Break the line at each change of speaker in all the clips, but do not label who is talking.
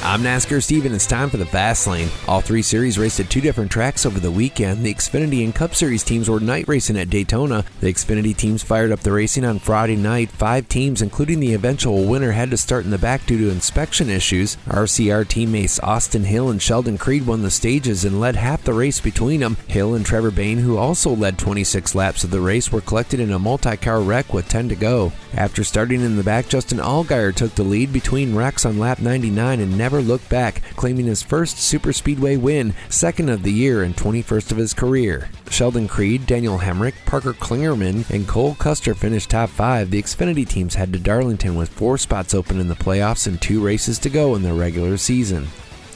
I'm NASCAR Steven. It's time for the Fast Lane. All three series raced at two different tracks over the weekend. The Xfinity and Cup Series teams were night racing at Daytona. The Xfinity teams fired up the racing on Friday night. Five teams, including the eventual winner, had to start in the back due to inspection issues. RCR teammates Austin Hill and Sheldon Creed won the stages and led half the race between them. Hill and Trevor Bayne, who also led 26 laps of the race, were collected in a multi-car wreck with 10 to go. After starting in the back, Justin Allgaier took the lead between wrecks on lap 99 and never looked back, claiming his first superspeedway win, second of the year and 21st of his career. Sheldon Creed, Daniel Hemric, Parker Kligerman, and Cole Custer finished top five. The Xfinity teams head to Darlington with four spots open in the playoffs and two races to go in the regular season.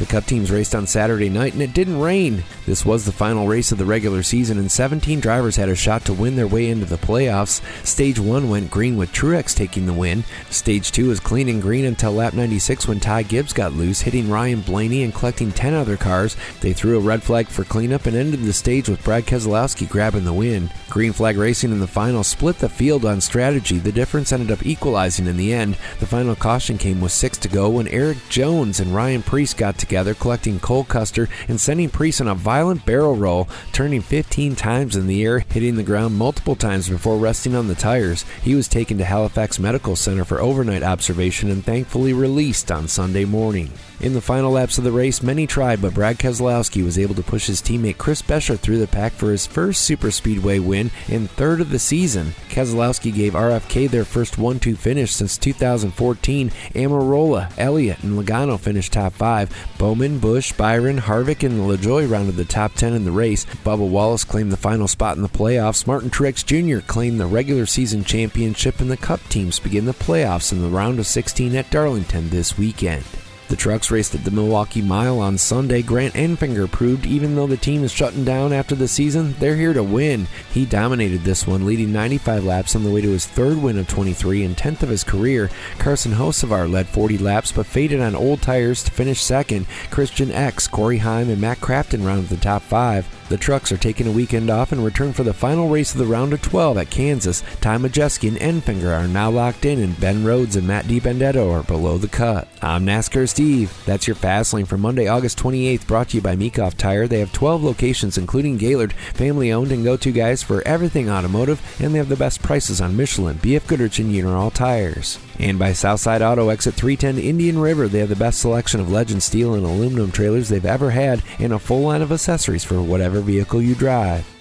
The Cup teams raced on Saturday night and it didn't rain. This was the final race of the regular season, and 17 drivers had a shot to win their way into the playoffs. Stage 1 went green with Truex taking the win. Stage 2 was clean and green until lap 96 when Ty Gibbs got loose, hitting Ryan Blaney and collecting 10 other cars. They threw a red flag for cleanup and ended the stage with Brad Keselowski grabbing the win. Green flag racing in the final split the field on strategy. The difference ended up equalizing in the end. The final caution came with six to go when Erik Jones and Ryan Preece got together together, collecting Cole Custer and sending Preece on a violent barrel roll, turning 15 times in the air, hitting the ground multiple times before resting on the tires. He was taken to Halifax Medical Center for overnight observation and thankfully released on Sunday morning. In the final laps of the race, many tried, but Brad Keselowski was able to push his teammate Chris Buescher through the pack for his first superspeedway win and third of the season. Keselowski gave RFK their first 1 2 finish since 2014. Almirola, Elliott, and Logano finished top five. Bowman, Busch, Byron, Harvick, and LaJoie rounded the top 10 in the race. Bubba Wallace claimed the final spot in the playoffs. Martin Truex Jr. claimed the regular season championship, and the Cup teams begin the playoffs in the round of 16 at Darlington this weekend. The trucks raced at the Milwaukee Mile on Sunday. Grant Enfinger proved even though the team is shutting down after the season, they're here to win. He dominated this one, leading 95 laps on the way to his third win of 23 and 10th of his career. Carson Hocevar led 40 laps but faded on old tires to finish second. Christian Eckes, Corey Heim, and Matt Crafton rounded the top five. The trucks are taking a weekend off and return for the final race of the round of 12 at Kansas. Ty Majeski and Enfinger are now locked in, and Ben Rhodes and Matt DiBenedetto are below the cut. I'm NASCAR Steve. That's your fast lane for Monday, August 28th, brought to you by Meekhof Tire. They have 12 locations, including Gaylord, family owned and go to guys for everything automotive, and they have the best prices on Michelin, BF Goodrich, and Uniroyal tires. And by Southside Auto, exit 310 Indian River, they have the best selection of legend steel and aluminum trailers they've ever had, and a full line of accessories for whatever vehicle you drive.